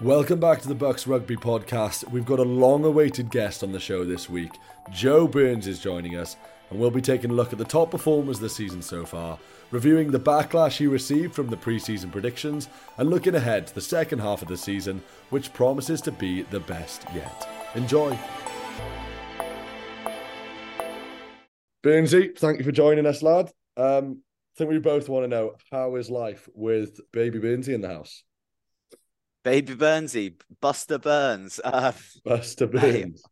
Welcome back to the BUCS Rugby Podcast. We've got a long awaited guest on the show this week. Joe Byrnes is joining us, and we'll be taking a look at the top performers this season so far, reviewing the backlash he received from the preseason predictions, and looking ahead to the second half of the season, which promises to be the best yet. Enjoy. Byrnsey, thank you for joining us, lad. Um, I think we both want to know how is life with baby Byrnsey in the house? Baby Byrnsey, Buster Byrnes. Uh, Buster Byrnes.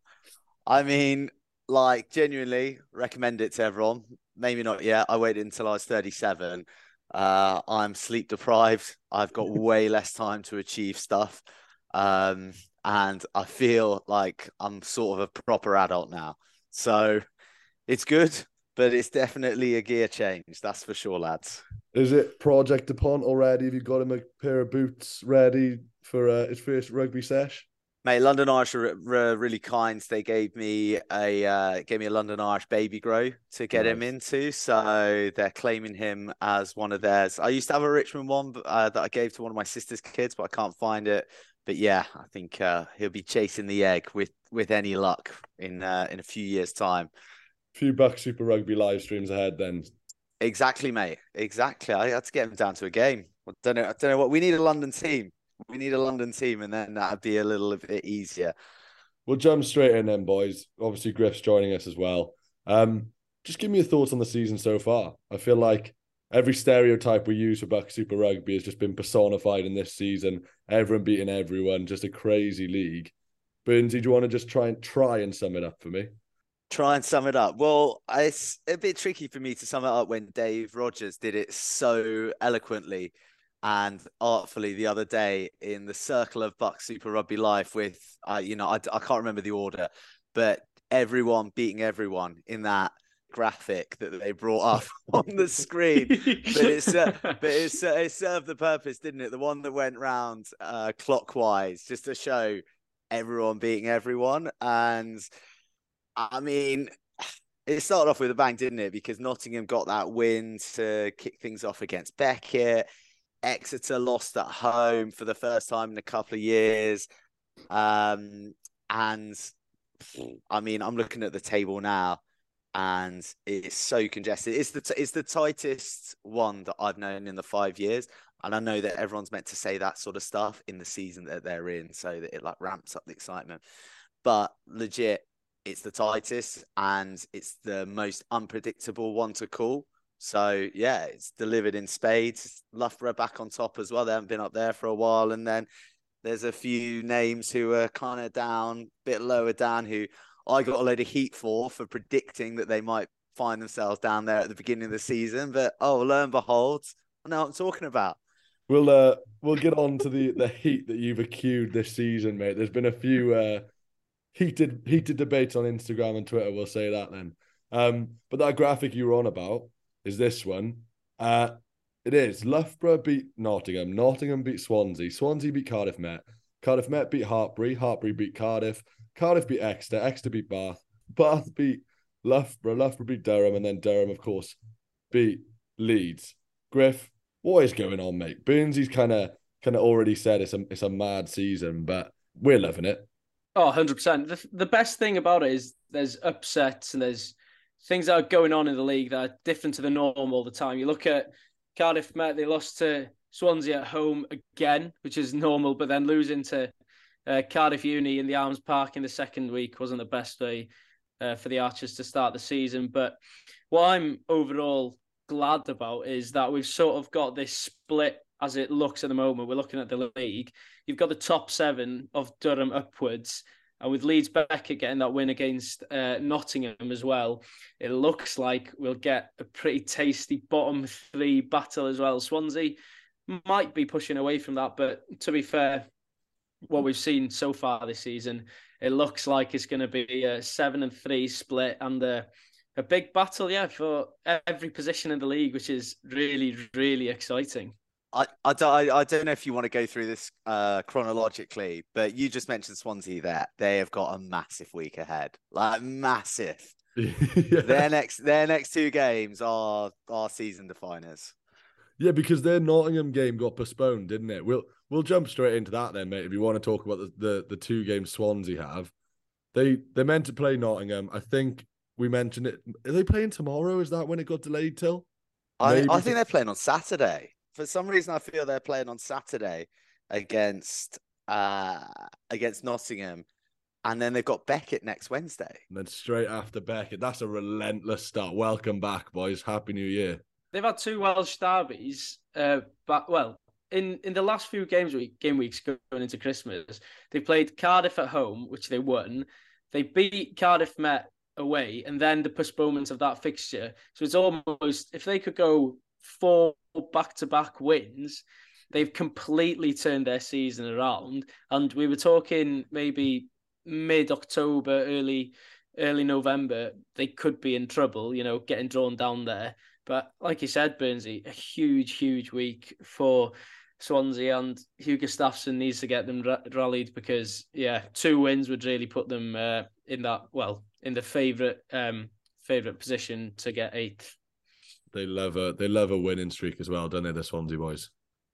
I mean, like, genuinely recommend it to everyone. Maybe not yet. I waited until I was 37. Uh, I'm sleep deprived. I've got way less time to achieve stuff. Um, and I feel like I'm sort of a proper adult now. So it's good, but it's definitely a gear change. That's for sure, lads. Is it Project upon already? Have you got him a pair of boots ready for uh, his first rugby sesh? Mate, London Irish are, really kind. They gave me a uh, gave me a London Irish baby grow to get nice. him into, so they're claiming him as one of theirs. I used to have a Richmond one uh, that I gave to one of my sister's kids, but I can't find it. But yeah, I think uh, he'll be chasing the egg with with any luck in uh, in a few years' time. Few BUCS Super Rugby live streams ahead then. Exactly, mate. Exactly. I had to get him down to a game. I don't know. I don't know what we need a London team we need a London team, and then that'd be a little bit easier. We'll jump straight in then, boys. Obviously, Griff's joining us as well. Um, just give me your thoughts on the season so far. I feel like every stereotype we use for BUCS Super Rugby has just been personified in this season. Everyone beating everyone, just a crazy league. Byrnsey, do you want to just try and try and sum it up for me? Try and sum it up. Well, it's a bit tricky for me to sum it up when Dave Rogers did it so eloquently and artfully the other day in the circle of BUCS Super Rugby Life with, uh, you know, I, I can't remember the order, but everyone beating everyone in that graphic that they brought up on the screen. but it's uh, but it's uh, it served the purpose, didn't it? The one that went round uh, clockwise just to show everyone beating everyone. And I mean, it started off with a bang, didn't it? Because Nottingham got that win to kick things off against Beckett. Exeter lost at home for the first time in a couple of years. Um, and I mean, I'm looking at the table now and it's so congested. It's the it's the tightest one that I've known in the five years. And I know that everyone's meant to say that sort of stuff in the season that they're in, so that it like ramps up the excitement. But legit, it's the tightest and it's the most unpredictable one to call. So yeah, it's delivered in spades. Loughborough back on top as well. They haven't been up there for a while, and then there's a few names who are kind of down, a bit lower down, who I got a load of heat for for predicting that they might find themselves down there at the beginning of the season. But oh, lo and behold, I know what I'm talking about. We'll uh we'll get on to the the heat that you've accrued this season, mate. There's been a few uh heated heated debates on Instagram and Twitter. We'll say that then. Um, but that graphic you were on about is this one. Uh, it is Loughborough beat Nottingham. Nottingham beat Swansea. Swansea beat Cardiff Met. Cardiff Met beat Hartpury. Hartpury beat Cardiff. Cardiff beat Exeter. Exeter beat Bath. Bath beat Loughborough. Loughborough beat Durham. And then Durham, of course, beat Leeds. Griff, what is going on, mate? Byrnsey's kind of kind of already said it's a it's a mad season, but we're loving it. Oh, 100%. The, the best thing about it is there's upsets and there's things that are going on in the league that are different to the norm all the time. You look at Cardiff Met, they lost to Swansea at home again, which is normal, but then losing to uh, Cardiff Uni in the Arms Park in the second week wasn't the best way uh, for the Archers to start the season. But what I'm overall glad about is that we've sort of got this split as it looks at the moment. We're looking at the league. You've got the top seven of Durham upwards, and with Leeds Beckett getting that win against uh, Nottingham as well, it looks like we'll get a pretty tasty bottom three battle as well. Swansea might be pushing away from that, but to be fair, what we've seen so far this season, it looks like it's going to be a seven and three split and a, a big battle, yeah, for every position in the league, which is really, really exciting. I, I, don't, I, don't know if you want to go through this uh, chronologically, but you just mentioned Swansea there. They have got a massive week ahead, like massive. yeah. Their next their next two games are are season definers. Yeah, because their Nottingham game got postponed, didn't it? We'll we'll jump straight into that then, mate. If you want to talk about the the, the two games Swansea have, they they meant to play Nottingham. I think we mentioned it. Are they playing tomorrow? Is that when it got delayed till? I, I think they're playing on Saturday. For some reason, I feel they're playing on Saturday against uh against Nottingham, and then they've got Beckett next Wednesday. And then straight after Beckett, that's a relentless start. Welcome back, boys. Happy New Year. They've had two Welsh derbies, uh, but well, in in the last few games week game weeks going into Christmas, they played Cardiff at home, which they won. They beat Cardiff Met away, and then the postponement of that fixture. So it's almost if they could go four back to back wins, they've completely turned their season around. And we were talking maybe mid October, early early November, they could be in trouble. You know, getting drawn down there. But like you said, Byrnsey, a huge, huge week for Swansea, and Hugo Staffson needs to get them ra- rallied because, yeah, two wins would really put them uh, in that well in the favourite um, favourite position to get eighth. They love a they love a winning streak as well, don't they? The Swansea boys.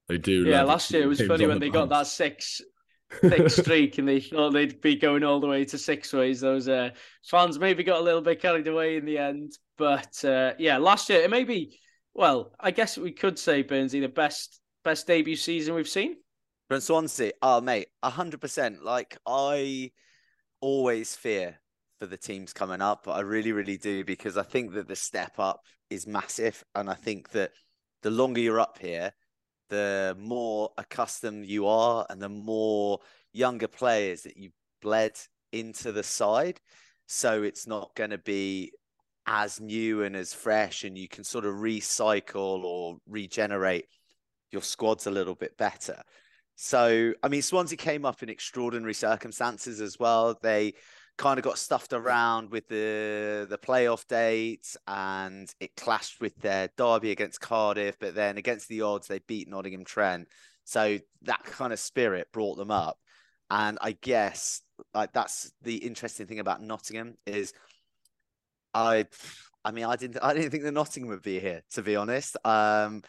They do. Yeah, love last year it was funny when the they got that six six streak and they thought they'd be going all the way to six ways. Those uh, fans maybe got a little bit carried away in the end, but uh, yeah, last year it may be. Well, I guess we could say Byrnsey the best best debut season we've seen. From Swansea, oh mate, hundred percent. Like I always fear for the teams coming up. But I really, really do because I think that the step up is massive, and I think that the longer you're up here, the more accustomed you are, and the more younger players that you've bled into the side. So it's not going to be as new and as fresh, and you can sort of recycle or regenerate your squad's a little bit better. So, I mean, Swansea came up in extraordinary circumstances as well. They kind of got stuffed around with the the playoff dates, and it clashed with their derby against Cardiff. But then against the odds, they beat Nottingham Trent. So that kind of spirit brought them up. And I guess like that's the interesting thing about Nottingham is I I mean I didn't I didn't think the Nottingham would be here to be honest. Um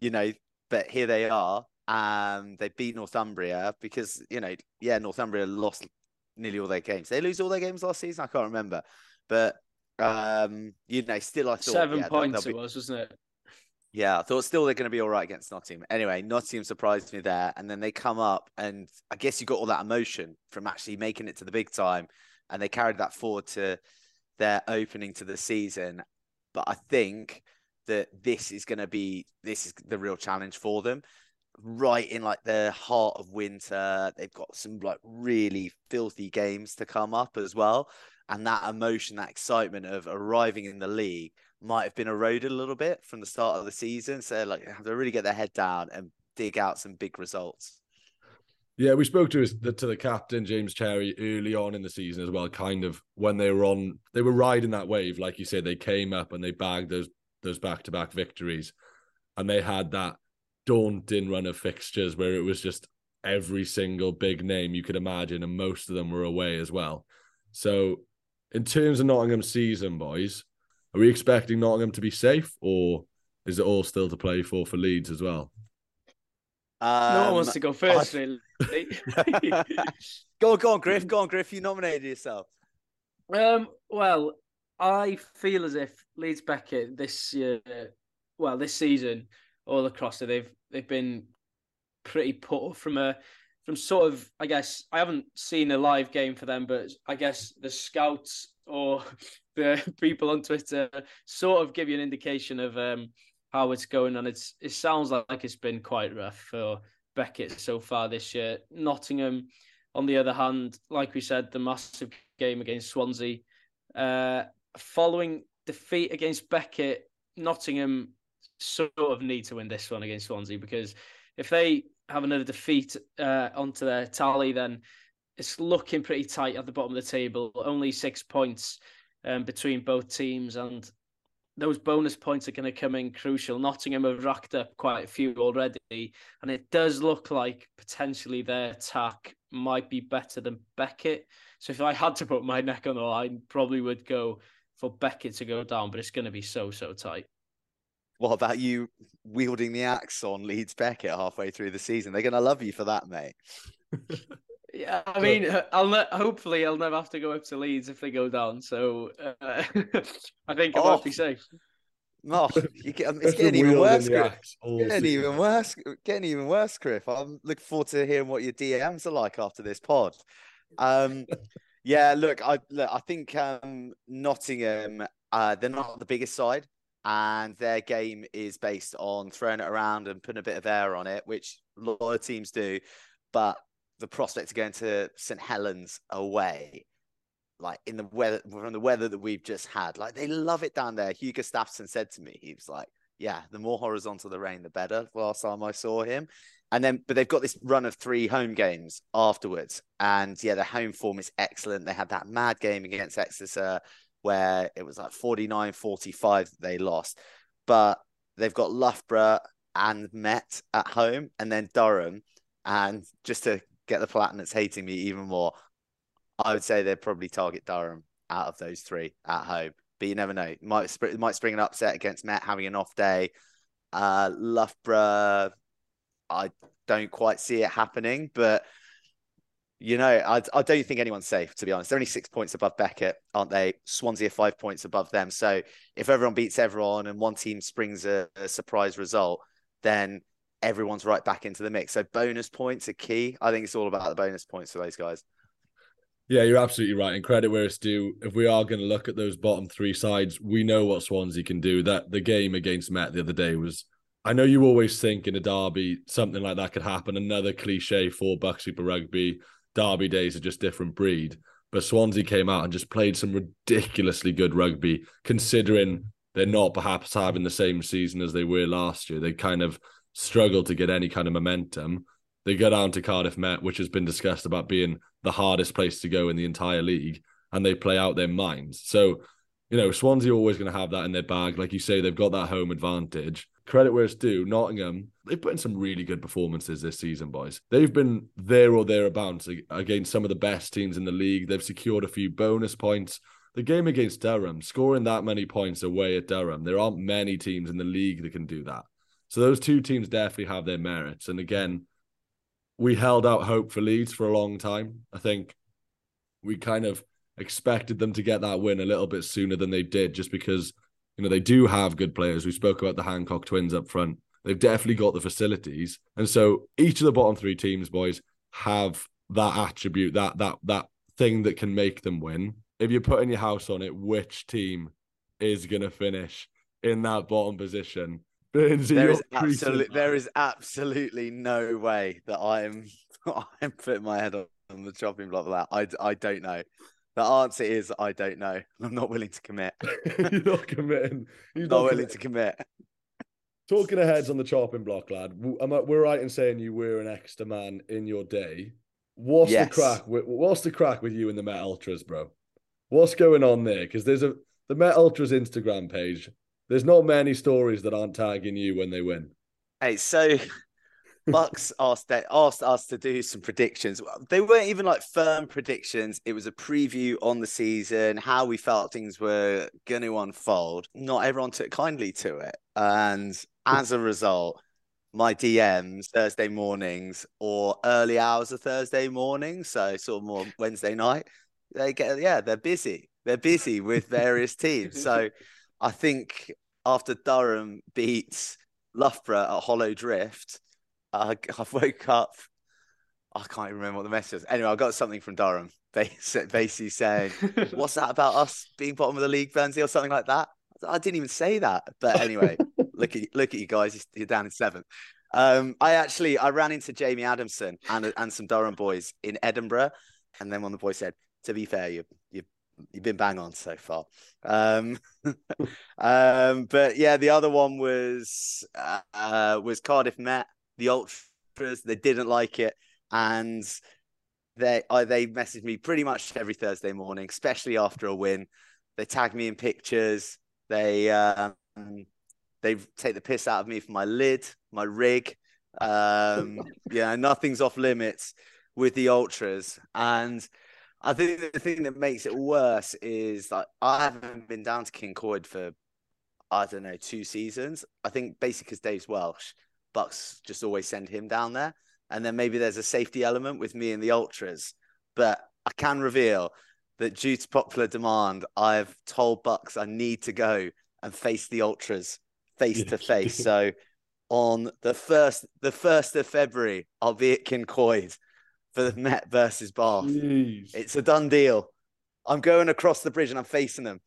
you know, but here they are. Um they beat Northumbria because, you know, yeah, Northumbria lost nearly all their games. They lose all their games last season, I can't remember. But um, you know, still I thought Seven yeah, points they'll it was, wasn't it? yeah, I thought still they're going to be all right against Nottingham. Anyway, Nottingham surprised me there, and then they come up, and I guess you got all that emotion from actually making it to the big time, and they carried that forward to their opening to the season. But I think that this is going to be this is the real challenge for them. Right in like the heart of winter, they've got some like really filthy games to come up as well, and that emotion, that excitement of arriving in the league might have been eroded a little bit from the start of the season. So like have to really get their head down and dig out some big results. Yeah, we spoke to his to the captain James Cherry early on in the season as well. Kind of when they were on, they were riding that wave, like you said. They came up and they bagged those those back to back victories, and they had that daunting run of fixtures where it was just every single big name you could imagine, and most of them were away as well. So, in terms of Nottingham season, boys, are we expecting Nottingham to be safe, or is it all still to play for for Leeds as well? Um, no one wants to go first, I- really. go on, go on, Griff. Go on, Griff. You nominated yourself. Um, well, I feel as if Leeds Beckett this year, well, this season, all across it, they've they've been pretty poor from a from sort of. I guess I haven't seen a live game for them, but I guess the scouts or the people on Twitter sort of give you an indication of um how it's going, and it's it sounds like it's been quite rough for Beckett so far this year. Nottingham on the other hand, like we said, the massive game against Swansea, uh, following defeat against Beckett, Nottingham sort of need to win this one against Swansea because if they have another defeat uh, onto their tally, then it's looking pretty tight at the bottom of the table. Only six points um, between both teams, and those bonus points are going to come in crucial. Nottingham have racked up quite a few already, and it does look like potentially their attack might be better than Beckett. So if I had to put my neck on the line, probably would go for Beckett to go down, but it's going to be so so tight. What about you wielding the axe on Leeds Beckett halfway through the season? They're going to love you for that, mate. Yeah, I mean, uh, I'll ne- hopefully I'll never have to go up to Leeds if they go down. So uh, I think I Oh. might be safe. Oh, you get, it's getting even worse, the Griff. Getting even worse. Getting even worse, Griff. I'm looking forward to hearing what your DMs are like after this pod. Um, yeah, look, I look, I think um, Nottingham, uh, they're not the biggest side, and their game is based on throwing it around and putting a bit of air on it, which a lot of teams do. But the prospect of going to St Helens away, like in the weather from the weather that we've just had, like they love it down there. Hugo Staffson said to me, he was like, "Yeah, the more horizontal the rain, the better." Last time I saw him, and then but they've got this run of three home games afterwards, and yeah, their home form is excellent. They had that mad game against Exeter where it was like 49-45 that they lost, but they've got Loughborough and Met at home, and then Durham, and just to get the Platinums hating me even more, I would say they'd probably target Durham out of those three at home. But you never know. Might might spring an upset against Met having an off day. Uh, Loughborough, I don't quite see it happening, but you know, I, I don't think anyone's safe, to be honest. They're only six points above Beckett, aren't they? Swansea are five points above them. So if everyone beats everyone and one team springs a, a surprise result, then everyone's right back into the mix. So bonus points are key. I think it's all about the bonus points for those guys. Yeah, you're absolutely right. And credit where it's due. If we are going to look at those bottom three sides, we know what Swansea can do. That the game against Met the other day was. I know you always think in a derby something like that could happen. Another cliche for BUCS Super Rugby. Derby days are just different breed. But Swansea came out and just played some ridiculously good rugby, considering they're not perhaps having the same season as they were last year. They kind of struggled to get any kind of momentum. They go down to Cardiff Met, which has been discussed about being the hardest place to go in the entire league, and they play out their minds. So, you know, Swansea are always going to have that in their bag. Like you say, they've got that home advantage. Credit where it's due. Nottingham, they've put in some really good performances this season, boys. They've been there or thereabouts against some of the best teams in the league. They've secured a few bonus points. The game against Durham, scoring that many points away at Durham, there aren't many teams in the league that can do that. So those two teams definitely have their merits. And again, we held out hope for Leeds for a long time. I think we kind of expected them to get that win a little bit sooner than they did, just because you know they do have good players. We spoke about the Hancock twins up front. They've definitely got the facilities, and so each of the bottom three teams, boys, have that attribute, that that that thing that can make them win. If you're putting your house on it, which team is gonna finish in that bottom position? There is absolutely there is absolutely no way that I'm I'm putting my head on, on the chopping block for that. I, I don't know. The answer is I don't know. I'm not willing to commit. you're not committing. You're Not not willing to commit. Talking aheads on the chopping block, lad. am I- We're right in saying you were an extra man in your day. What's Yes. the crack? With, what's the crack with you and the Met Ultras, bro? What's going on there? Because there's a the Met Ultras Instagram page. There's not many stories that aren't tagging you when they win. Hey, so BUCS asked that asked us to do some predictions. They weren't even like firm predictions. It was a preview on the season, how we felt things were going to unfold. Not everyone took kindly to it, and as a result, my DMs Thursday mornings or early hours of Thursday morning, so sort of more Wednesday night, they get yeah, they're busy. They're busy with various teams. So I think after Durham beats Loughborough at Hollow Drift, I, I woke up. I can't even remember what the message was. Anyway, I got something from Durham, basically saying, "What's that about us being bottom of the league, Byrnsey, or something like that?" I didn't even say that, but anyway, look at look at you guys. You're down in seventh. Um, I actually I ran into Jamie Adamson and and some Durham boys in Edinburgh, and then one of the boys said, "To be fair, you you you've been bang on so far." Um, um, but yeah, the other one was uh, uh, was Cardiff Met the ultras. They didn't like it, and they I, they messaged me pretty much every Thursday morning, especially after a win. They tag me in pictures. They um, they take the piss out of me for my lid, my rig. Um, yeah, nothing's off limits with the ultras, and I think the thing that makes it worse is that I haven't been down to Cyncoed for I don't know, two seasons. I think basically because Dave's Welsh, BUCS just always send him down there. And then maybe there's a safety element with me and the Ultras. But I can reveal that due to popular demand, I've told BUCS I need to go and face the Ultras face to face. So on the first the first of February, I'll be at Cyncoed for the Met versus Bath. Jeez. It's a done deal. I'm going across the bridge and I'm facing them.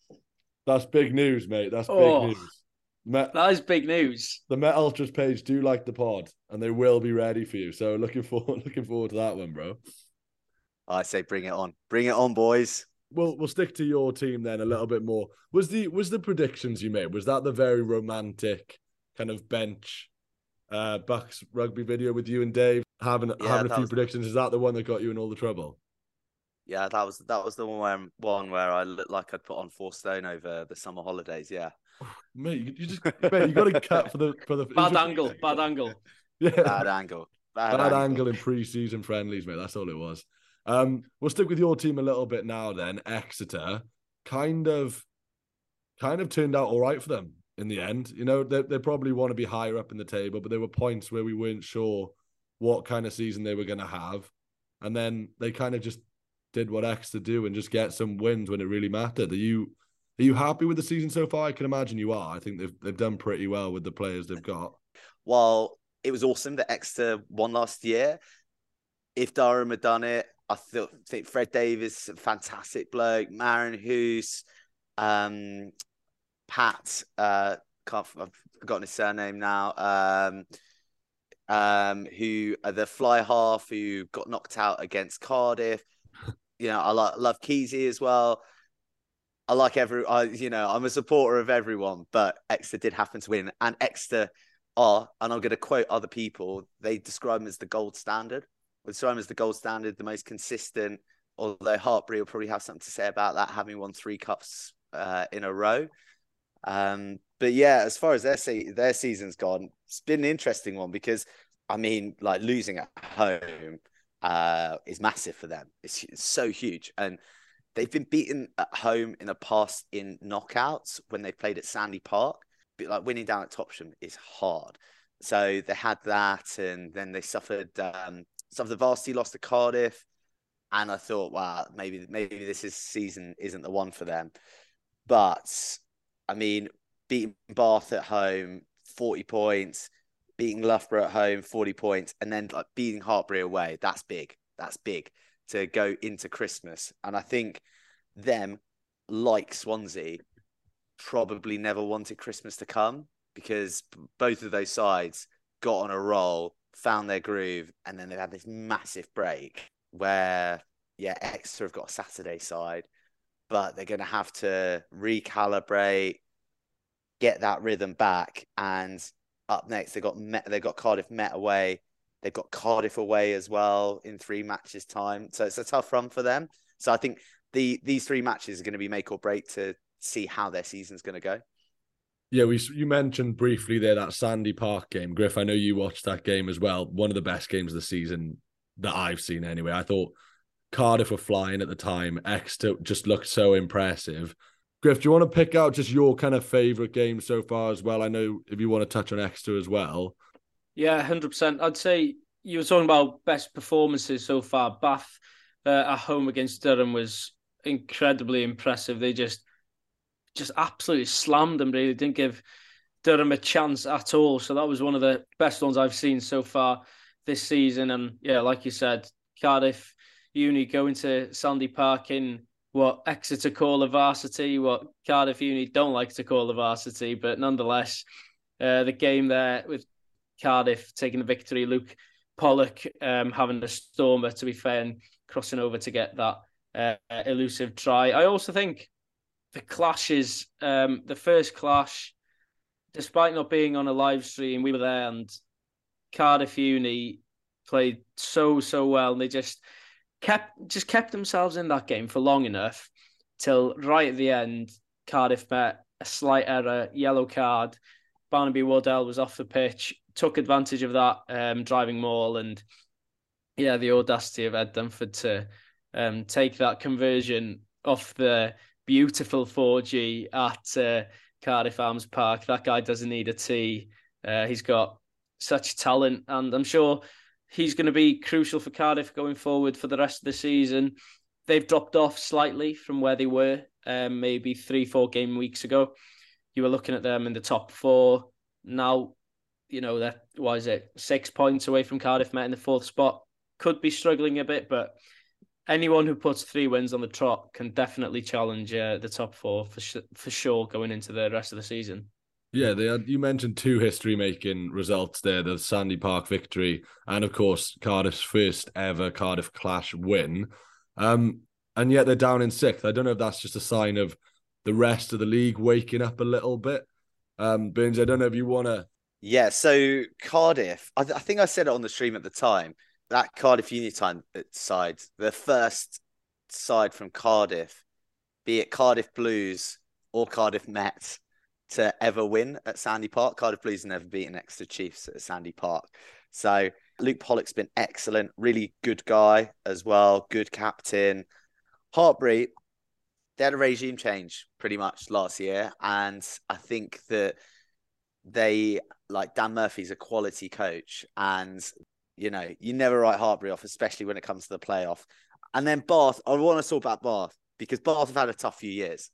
That's big news, mate. That's big Oh. news. Met, That is big news. the Met Ultras page do like the pod, and they will be ready for you. So looking forward, looking forward to that one, bro. I say bring it on. Bring it on, boys. We'll we'll stick to your team then a little bit more. Was the was the predictions you made? Was that the very romantic kind of bench uh BUCS rugby video with you and Dave having Yeah, having a few was- predictions? Is that the one that got you in all the trouble? Yeah, that was that was the one where, one where I looked like I'd put on four stone over the summer holidays. Yeah, Mate, you, you just mate, you got to cut for the for the Bad just- angle, bad angle. Yeah, bad angle. Bad, bad angle. angle in pre-season friendlies, mate. That's all it was. Um, we'll stick with your team a little bit now. Then Exeter, kind of, kind of turned out all right for them in the end. You know, they they probably want to be higher up in the table, but there were points where we weren't sure what kind of season they were going to have, and then they kind of just did what Exeter do and just get some wins when it really mattered. Are you are you happy with the season so far? I can imagine you are. I think they've they've done pretty well with the players they've got. Well, it was awesome that Exeter won last year, if Durham had done it, I thought think Fred Davis, fantastic bloke, Marin Hoos, um, Pat, uh, can't I've forgotten his surname now. Um, um, who are the fly half who got knocked out against Cardiff. You know, I like love Keezy as well. I like every, I you know, I'm a supporter of everyone, but Exeter did happen to win, and Exeter are, and I'm going to quote other people. They describe them as the gold standard. They describe as the gold standard, the most consistent. Although Hartpury will probably have something to say about that, having won three cups uh, in a row. Um, but yeah, as far as their se- their season's gone, it's been an interesting one because I mean, like losing at home uh, is massive for them. It's, it's so huge, and they've been beaten at home in the past in knockouts when they played at Sandy Park. But like winning down at Topsham is hard. So they had that, and then they suffered um, suffered the varsity loss to Cardiff. And I thought, wow, maybe maybe this is season isn't the one for them. But I mean, beating Bath at home, forty points, beating Loughborough at home, forty points, and then like beating Hartpury away. That's big. That's big to go into Christmas. And I think them, like Swansea, probably never wanted Christmas to come because both of those sides got on a roll, found their groove, and then they've had this massive break where, yeah, Exeter have got a Saturday side, but they're going to have to recalibrate, get that rhythm back, and up next they got Met, they got Cardiff Met away. They've got Cardiff away as well in three matches time, so it's a tough run for them. So I think the these three matches are going to be make or break to see how their season's going to go. Yeah, we you mentioned briefly there that Sandy Park game, Griff. I know you watched that game as well. One of the best games of the season that I've seen. Anyway, I thought Cardiff were flying at the time. Exeter just looked so impressive. Griff, do you want to pick out just your kind of favorite game so far as well? I know if you want to touch on Exeter as well. Yeah, hundred percent. I'd say you were talking about best performances so far. Bath uh, at home against Durham was incredibly impressive. They just, just absolutely slammed them. Really didn't give Durham a chance at all. So that was one of the best ones I've seen so far this season. And yeah, like you said, Cardiff Uni going to Sandy Park in what Exeter call a varsity, what Cardiff Uni don't like to call a varsity, but nonetheless, uh, the game there with Cardiff taking the victory. Luke Pollock um, having a stormer, to be fair, and crossing over to get that uh, elusive try. I also think the clashes, um, the first clash, despite not being on a live stream, we were there and Cardiff Uni played so so well, and they just kept just kept themselves in that game for long enough till right at the end. Cardiff met a slight error, yellow card. Barnaby Wardell was off the pitch, took advantage of that um, driving maul, and yeah, the audacity of Ed Dunford to um, take that conversion off the beautiful 4G at uh, Cardiff Arms Park. That guy doesn't need a tee. Uh, he's got such talent, and I'm sure he's going to be crucial for Cardiff going forward for the rest of the season. They've dropped off slightly from where they were um, maybe three, four game weeks ago. You were looking at them in the top four. Now, you know, that was it six points away from Cardiff Met in the fourth spot. Could be struggling a bit, but anyone who puts three wins on the trot can definitely challenge uh, the top four for sh- for sure going into the rest of the season. Yeah, they had, you mentioned two history making results there the Sandy Park victory and, of course, Cardiff's first ever Cardiff Clash win. Um, and yet they're down in sixth. I don't know if that's just a sign of the rest of the league waking up a little bit. Um, Byrnes, I don't know if you want to. Yeah, so Cardiff, I, th- I, think I said it on the stream at the time. That Cardiff Unitime uh, side, the first side from Cardiff, be it Cardiff Blues or Cardiff Met, to ever win at Sandy Park. Cardiff Blues have never beaten Exeter Chiefs at Sandy Park. So Luke Pollock's been excellent, really good guy as well, good captain. Hartpury, they had a regime change pretty much last year, and I think that they like Dan Murphy's a quality coach, and you know you never write Hartpury off, especially when it comes to the playoff. And then Bath, I want to talk about Bath because Bath have had a tough few years.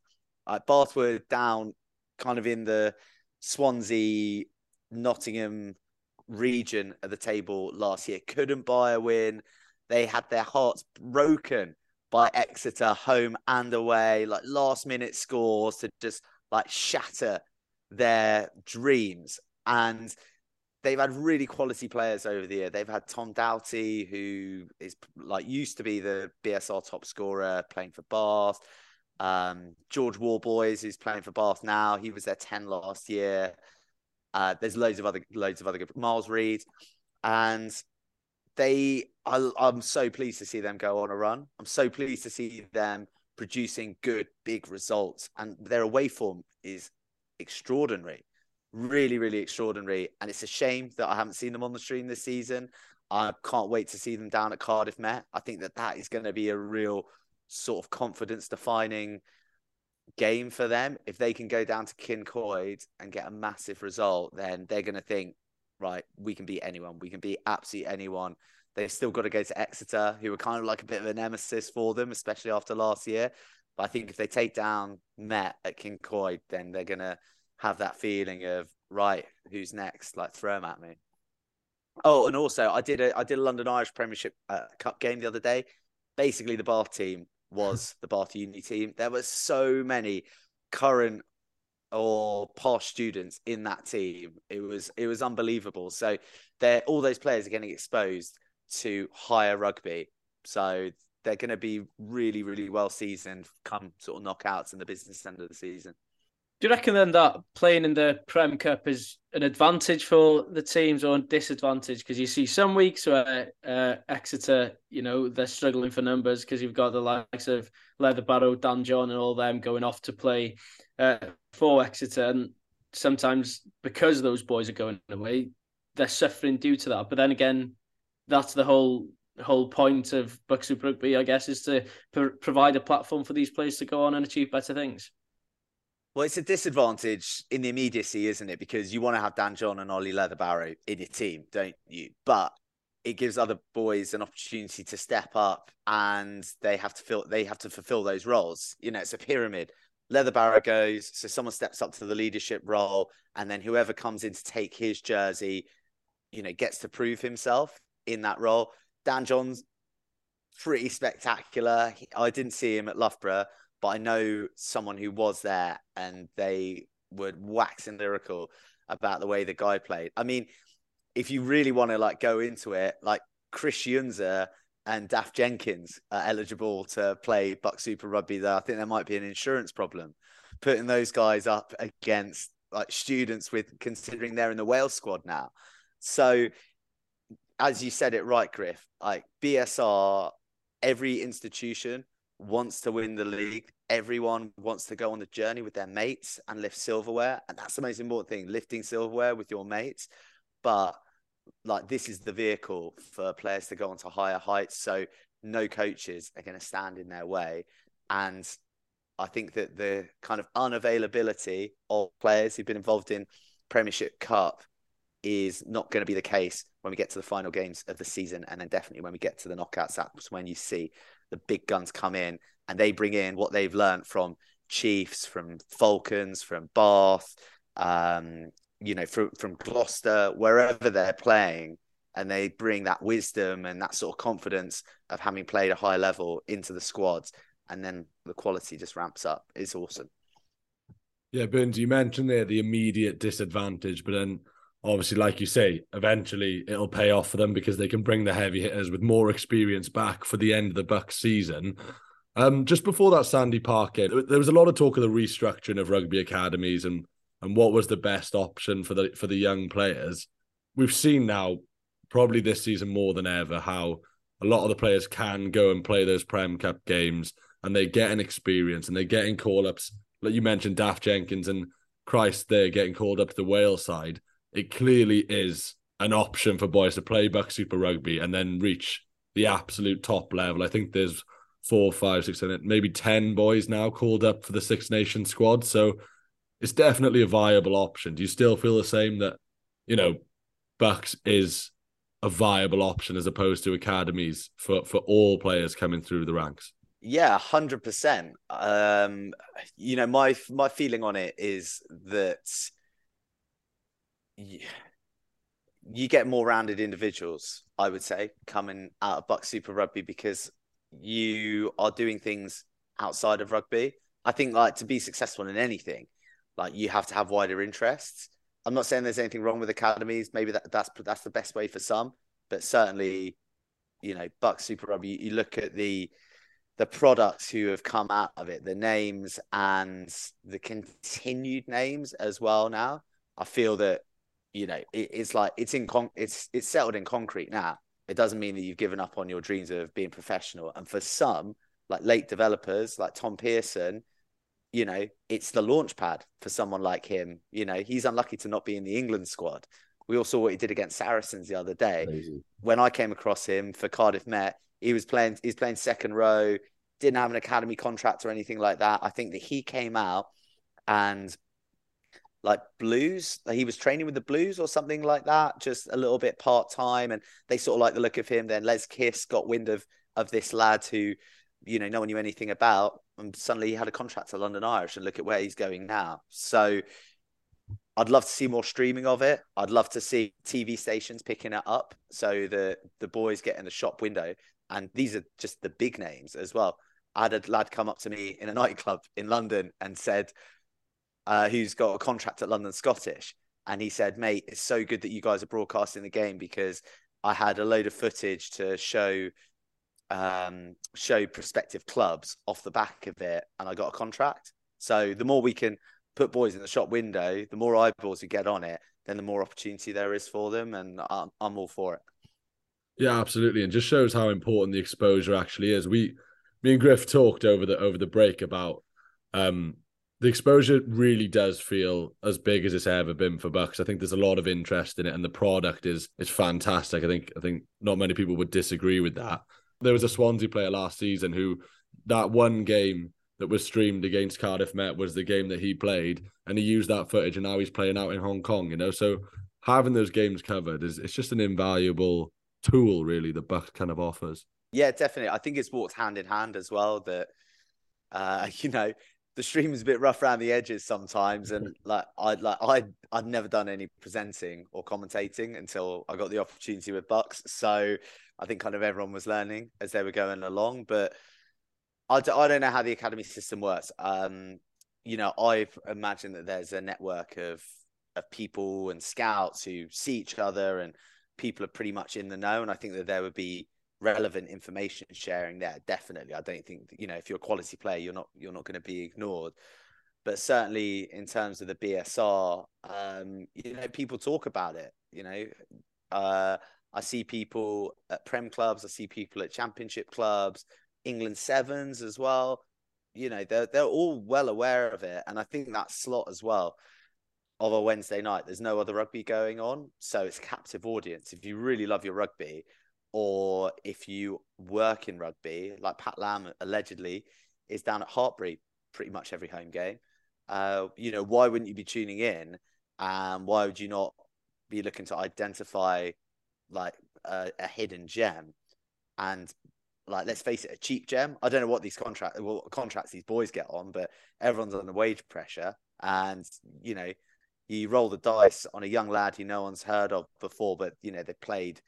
Uh, Bath were down kind of in the Swansea, Nottingham region of the table last year. Couldn't buy a win. They had their hearts broken by Exeter home and away, like last minute scores to just like shatter their dreams. And they've had really quality players over the year. They've had Tom Doughty, who is like used to be the BSR top scorer playing for Bath. Um, George Warboys, who's playing for Bath now, he was there 10 last year. Uh, there's loads of other loads of other good Miles Reed. And they I, I'm so pleased to see them go on a run. I'm so pleased to see them producing good big results. And their away form is extraordinary. Really, really extraordinary. And it's a shame that I haven't seen them on the stream this season. I can't wait to see them down at Cardiff Met. I think that that is going to be a real sort of confidence defining game for them. If they can go down to Cyncoed and get a massive result, then they're going to think, right, we can beat anyone. We can beat absolutely anyone. They've still got to go to Exeter, who were kind of like a bit of a nemesis for them, especially after last year. But I think if they take down Met at Cyncoed, then they're to have that feeling of, right, who's next? Like, throw them at me. Oh, and also, I did a I did a London Irish Premiership uh, Cup game the other day. Basically, the Bath team was the Bath Uni team. There were so many current or past students in that team. It was it was unbelievable. So they're all those players are getting exposed to higher rugby. So they're going to be really, really well seasoned come sort of knockouts in the business end of the season. Do you reckon then that playing in the Prem Cup is an advantage for the teams or a disadvantage? Because you see some weeks where uh, Exeter, you know, they're struggling for numbers because you've got the likes of Leatherbarrow, Dan John, and all them going off to play uh, for Exeter. And sometimes because those boys are going away, they're suffering due to that. But then again, that's the whole whole point of BUCS Super Rugby, I guess, is to pr- provide a platform for these players to go on and achieve better things. Well, it's a disadvantage in the immediacy, isn't it? Because you want to have Dan John and Ollie Leatherbarrow in your team, don't you? But it gives other boys an opportunity to step up and they have to fill they have to fulfill those roles. You know, it's a pyramid. Leatherbarrow goes, so someone steps up to the leadership role, and then whoever comes in to take his jersey, you know, gets to prove himself in that role. Dan John's pretty spectacular. I didn't see him at Loughborough, but I know someone who was there and they were waxing lyrical about the way the guy played. I mean, if you really want to like go into it, like Christ Tshiunza and Daf Jenkins are eligible to play BUCS Super Rugby there. I think there might be an insurance problem putting those guys up against like students with considering they're in the Wales squad now. So as you said it right, Griff, like BSR, every institution wants to win the league. Everyone wants to go on the journey with their mates and lift silverware. And that's the most important thing lifting silverware with your mates. But like, this is the vehicle for players to go on to higher heights. So, no coaches are going to stand in their way. And I think that the kind of unavailability of players who've been involved in Premiership Cup is not going to be the case when we get to the final games of the season, and then definitely when we get to the knockouts. That's when you see the big guns come in and they bring in what they've learned from Chiefs, from Falcons, from Bath, um, you know, from from Gloucester, wherever they're playing, and they bring that wisdom and that sort of confidence of having played a high level into the squads, and then the quality just ramps up. It's awesome. Yeah, Byrnes, you mentioned there the immediate disadvantage, but then obviously, like you say, eventually it'll pay off for them because they can bring the heavy hitters with more experience back for the end of the BUCS season. Um, just before that Sandy Park game, there was a lot of talk of the restructuring of rugby academies and and what was the best option for the for the young players. We've seen now, probably this season more than ever, how a lot of the players can go and play those Prem Cup games and they get an experience and they're getting call ups. Like you mentioned, Daf Jenkins and Christ, they're getting called up to the Wales side. It clearly is an option for boys to play BUCS Super Rugby and then reach the absolute top level. I think there's four, five, six, seven, maybe ten boys now called up for the Six Nations squad. So it's definitely a viable option. Do you still feel the same that you know BUCS is a viable option as opposed to academies for for all players coming through the ranks? Yeah, hundred percent. Um, you know, my my feeling on it is that you, you get more rounded individuals. I would say coming out of BUCS Super Rugby because you are doing things outside of rugby. I think like to be successful in anything, like you have to have wider interests. I'm not saying there's anything wrong with academies. Maybe that, that's that's the best way for some, but certainly, you know, BUCS Super Rugby. You, you look at the the products who have come out of it, the names and the continued names as well. Now, I feel that you know it, it's like it's in con- it's it's settled in concrete now it doesn't mean that you've given up on your dreams of being professional. And for some, like late developers, like Tom Pearson, you know, it's the launch pad for someone like him. You know, he's unlucky to not be in the England squad. We all saw what he did against Saracens the other day. Amazing. When I came across him for Cardiff Met, he was playing, he's playing second row, didn't have an academy contract or anything like that. I think that he came out and like blues he was training with the blues or something like that just a little bit part-time and they sort of like the look of him then. Les kiss got wind of of this lad who you know no one knew anything about and suddenly he had a contract to london irish and look at where he's going now. So i'd love to see more streaming of it. I'd love to see tv stations picking it up so the the boys get in the shop window and these are just the big names as well. I had a lad come up to me in a nightclub in london and said uh, who's got a contract at London Scottish, and he said, "Mate, it's so good that you guys are broadcasting the game because I had a load of footage to show." Um, show prospective clubs off the back of it, and I got a contract. So the more we can put boys in the shop window, the more eyeballs we get on it, then the more opportunity there is for them, and I'm, I'm all for it. Yeah, absolutely, and just shows how important the exposure actually is. We, me and Griff talked over the over the break about um, the exposure really does feel as big as it's ever been for BUCS. I think there's a lot of interest in it, and the product is is fantastic. I think I think not many people would disagree with that. There was a Swansea player last season who that one game that was streamed against Cardiff Met was the game that he played, and he used that footage, and now he's playing out in Hong Kong. You know, so having those games covered is it's just an invaluable tool, really. The BUCS kind of offers. Yeah, definitely. I think it's walked hand in hand as well. That uh, you know, the stream is a bit rough around the edges sometimes, and like I like I I'd never done any presenting or commentating until I got the opportunity with BUCS. So I think kind of everyone was learning as they were going along, but I d- I don't know how the academy system works. Um, you know, I imagine that there's a network of of people and scouts who see each other, and people are pretty much in the know. And I think that there would be relevant information sharing there definitely. I don't think you know if you're a quality player you're not you're not going to be ignored. But certainly in terms of the bsr um you know people talk about it you know. Uh i see people at prem clubs i see people at championship clubs england sevens as well. You know they're they're all well aware of it and i think that slot as well of a wednesday night there's no other rugby going on so it's captive audience. If you really love your rugby or if you work in rugby, like Pat Lam allegedly is down at Hartpury pretty much every home game. Uh, you know, why wouldn't you be tuning in? And why would you not be looking to identify like a, a hidden gem? And like, let's face it, a cheap gem. I don't know what these contract what contracts these boys get on, but everyone's under wage pressure, and you know, you roll the dice on a young lad who no one's heard of before, but you know they played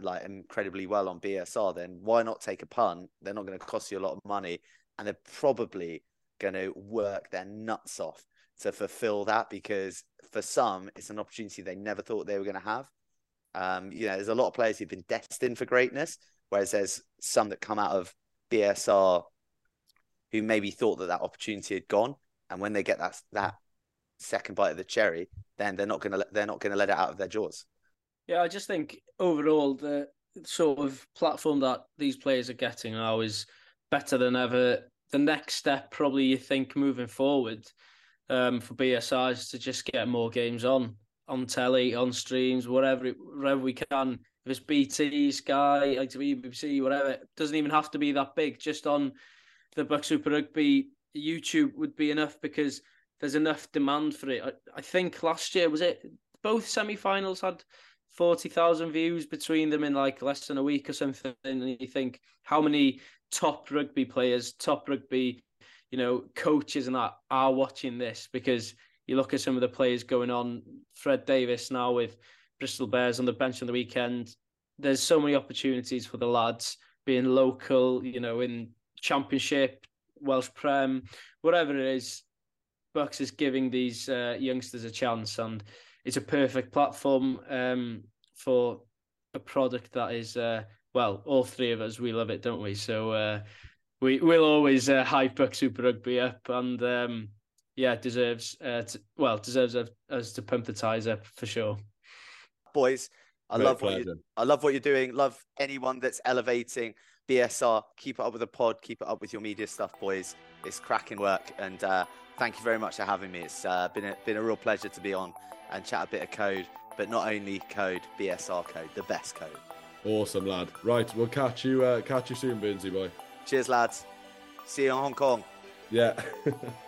like incredibly well on BSR. Then why not take a punt? They're not going to cost you a lot of money, and they're probably going to work their nuts off to fulfill that because for some it's an opportunity they never thought they were going to have. Um, you know, there's a lot of players who've been destined for greatness, whereas there's some that come out of BSR who maybe thought that that opportunity had gone, and when they get that that second bite of the cherry, then they're not gonna they're not gonna let it out of their jaws. Yeah, I just think overall the sort of platform that these players are getting now is better than ever. The next step, probably, you think moving forward um, for BSR is to just get more games on on telly, on streams, whatever wherever we can. If it's BT, Sky, BBC, whatever, it doesn't even have to be that big. Just on the BUCS Super Rugby YouTube would be enough because there's enough demand for it. I, I think last year was it both semi-finals had forty thousand views between them in like less than a week or something. And you think how many top rugby players, top rugby, you know, coaches and that are watching this because you look at some of the players going on. Fred Davis now with Bristol Bears on the bench on the weekend. There's so many opportunities for the lads being local, you know, in championship, Welsh Prem, whatever it is. BUCS is giving these uh, youngsters a chance, and it's a perfect platform um, for a product that is uh, well, all three of us we love it, don't we? So uh, we will always uh, hype up Super Rugby up, and um, yeah, deserves uh, to, well deserves us to pump the ties up for sure. Boys, I Great love pleasure. what you, I love what you're doing. Love anyone that's elevating BSR. Keep it up with the pod. Keep it up with your media stuff, boys. It's cracking work, and uh, thank you very much for having me. It's uh, been a, been a real pleasure to be on and chat a bit of code, but not only code, BSR code, the best code. Awesome, lad. Right, we'll catch you uh, catch you soon, Byrnsey boy. Cheers, lads. See you in Hong Kong. Yeah.